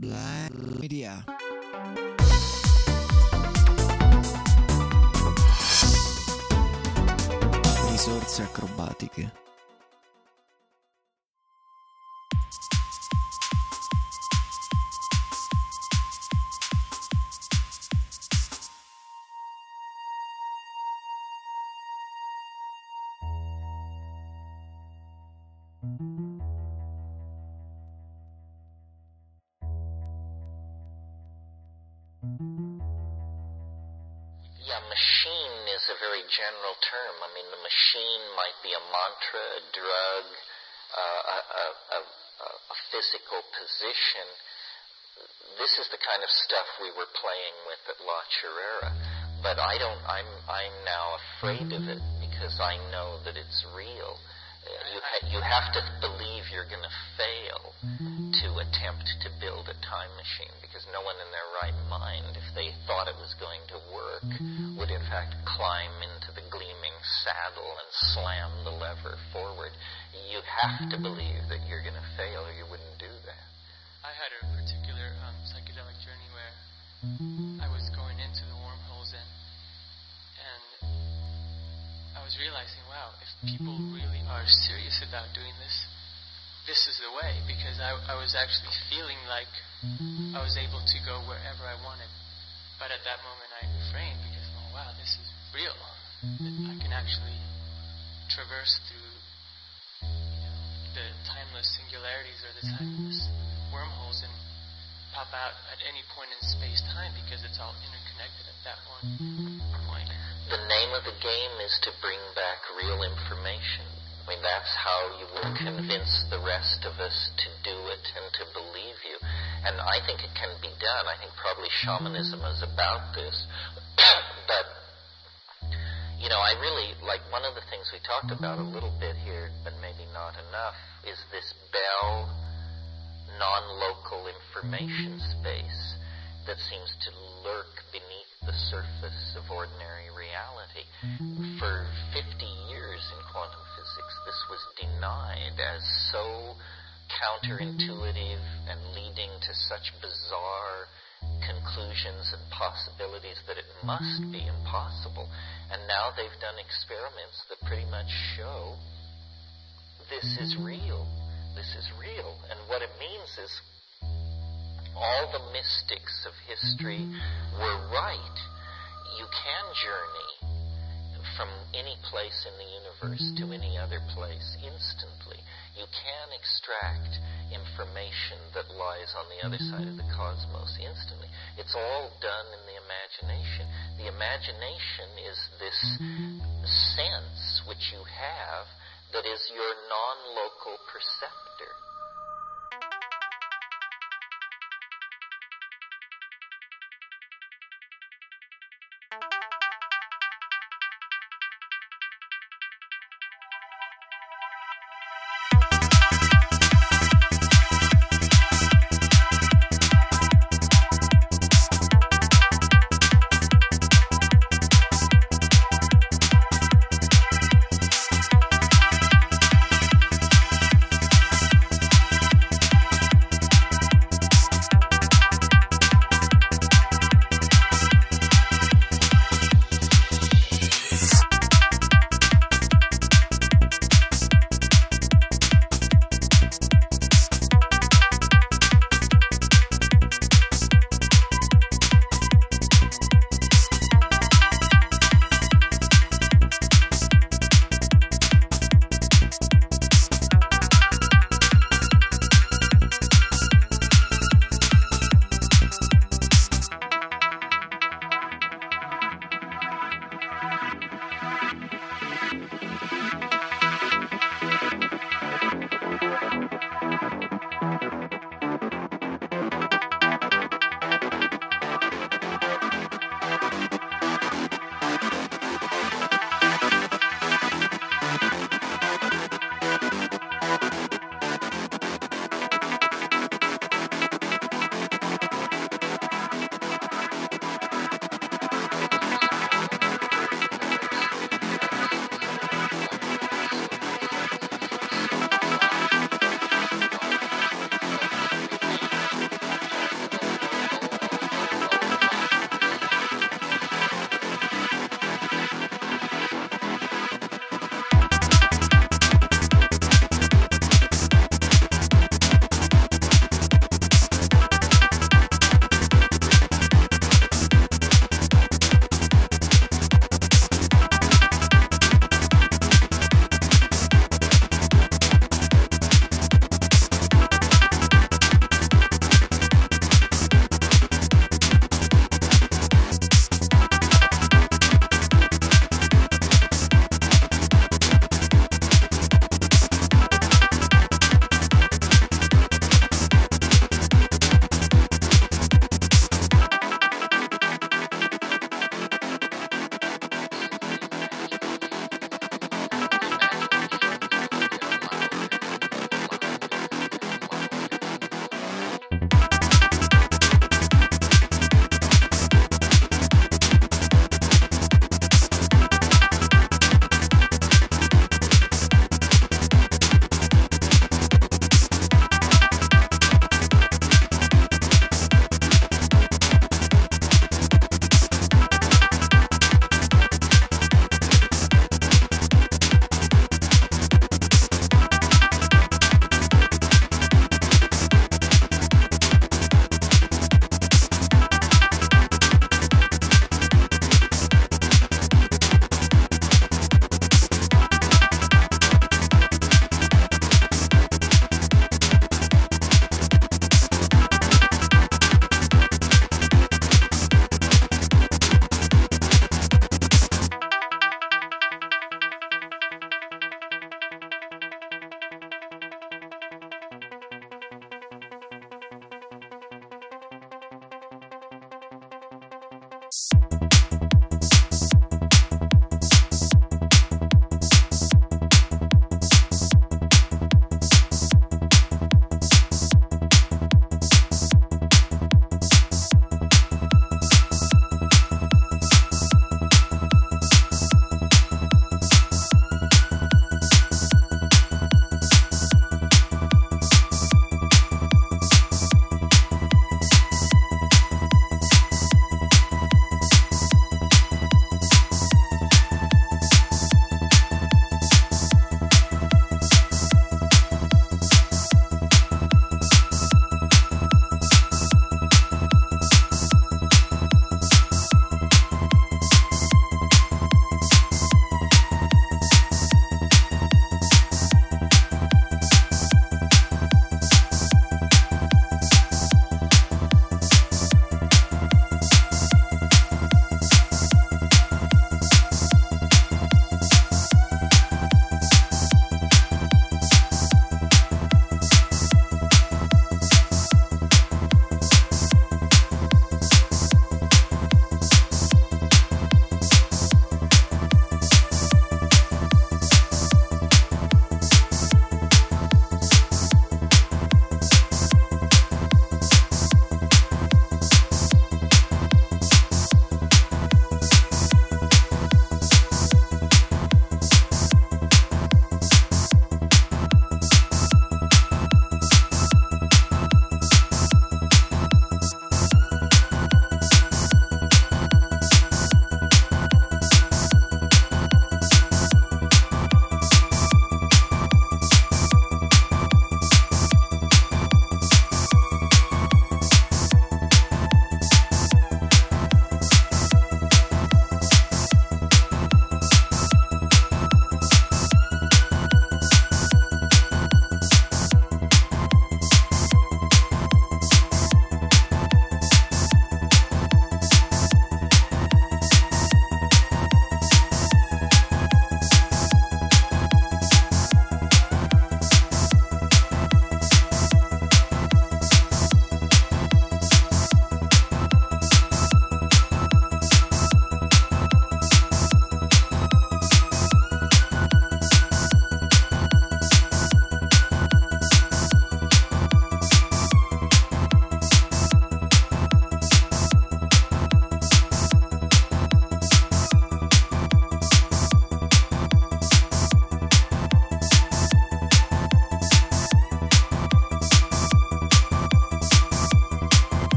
Black Media. Risorse acrobatiche. Yeah, machine is a very general term. I mean, the machine might be a mantra, a drug, uh, a, a, a, a physical position. This is the kind of stuff we were playing with at La Chorrera. But I don't, I'm, I'm now afraid of it because I know that it's real. You, ha- you have to believe you're going to fail to attempt to build a time machine because no one in their right mind, if they thought it was going to work, would in fact climb into the gleaming saddle and slam the lever forward. You have to believe that you're going to fail or you wouldn't do that. I had a particular um, psychedelic journey where realizing, wow, if people really are serious about doing this, this is the way because I, I was actually feeling like I was able to go wherever I wanted. But at that moment I refrained because, oh wow, this is real. I can actually traverse through you know, the timeless singularities or the timeless wormholes and pop out at any point in space time because it's all interconnected at that one point. The name of the game is to bring back real information. I mean, that's how you will convince the rest of us to do it and to believe you. And I think it can be done. I think probably shamanism is about this. but, you know, I really, like one of the things we talked about a little bit here, but maybe not enough, is this Bell non-local information space that seems to lurk beneath the surface of ordinary reality. For 50 years in quantum physics, this was denied as so counterintuitive and leading to such bizarre conclusions and possibilities that it must be impossible. And now they've done experiments that pretty much show this is real. This is real. And what it means is all the mystics of history were right. You can journey from any place in the universe to any other place instantly. You can extract information that lies on the other side of the cosmos instantly. It's all done in the imagination. The imagination is this sense which you have that is your non-local perceptor.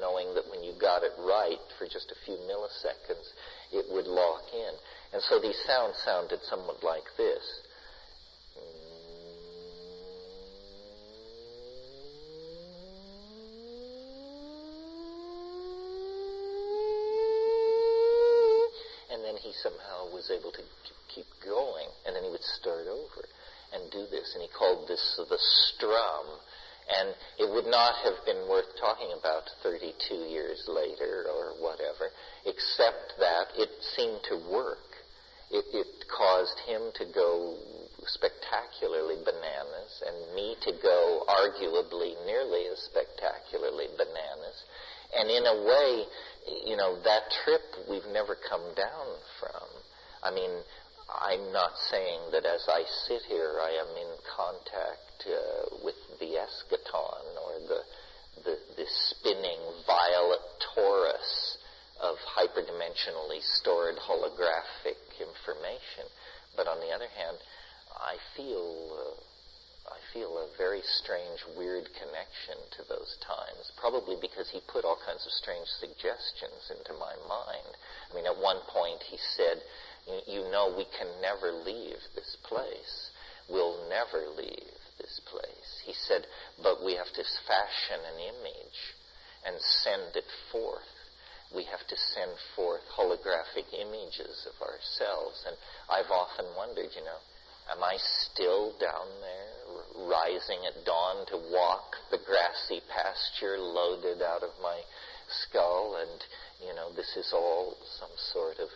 Knowing that when you got it right for just a few milliseconds, it would lock in. And so these sounds sounded somewhat like this. And then he somehow was able to keep going, and then he would start over and do this, and he called this the strum and it would not have been worth talking about 32 years later or whatever, except that it seemed to work. It, it caused him to go spectacularly bananas and me to go arguably nearly as spectacularly bananas. And in a way, you know, that trip we've never come down from. I mean, I'm not saying that as I sit here I am in contact uh, with the eschaton or the, the, the spinning violet torus of hyperdimensionally stored holographic information. But on the other hand, I feel uh, I feel a very strange, weird connection to those times, probably because he put all kinds of strange suggestions into my mind. I mean, at one point he said, you know we can never leave this place. We'll never leave this place. He said, but we have to fashion an image and send it forth. We have to send forth holographic images of ourselves. And I've often wondered, you know, Am I still down there, rising at dawn to walk the grassy pasture loaded out of my skull? And, you know, this is all some sort of,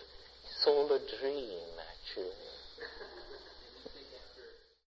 all a dream, actually.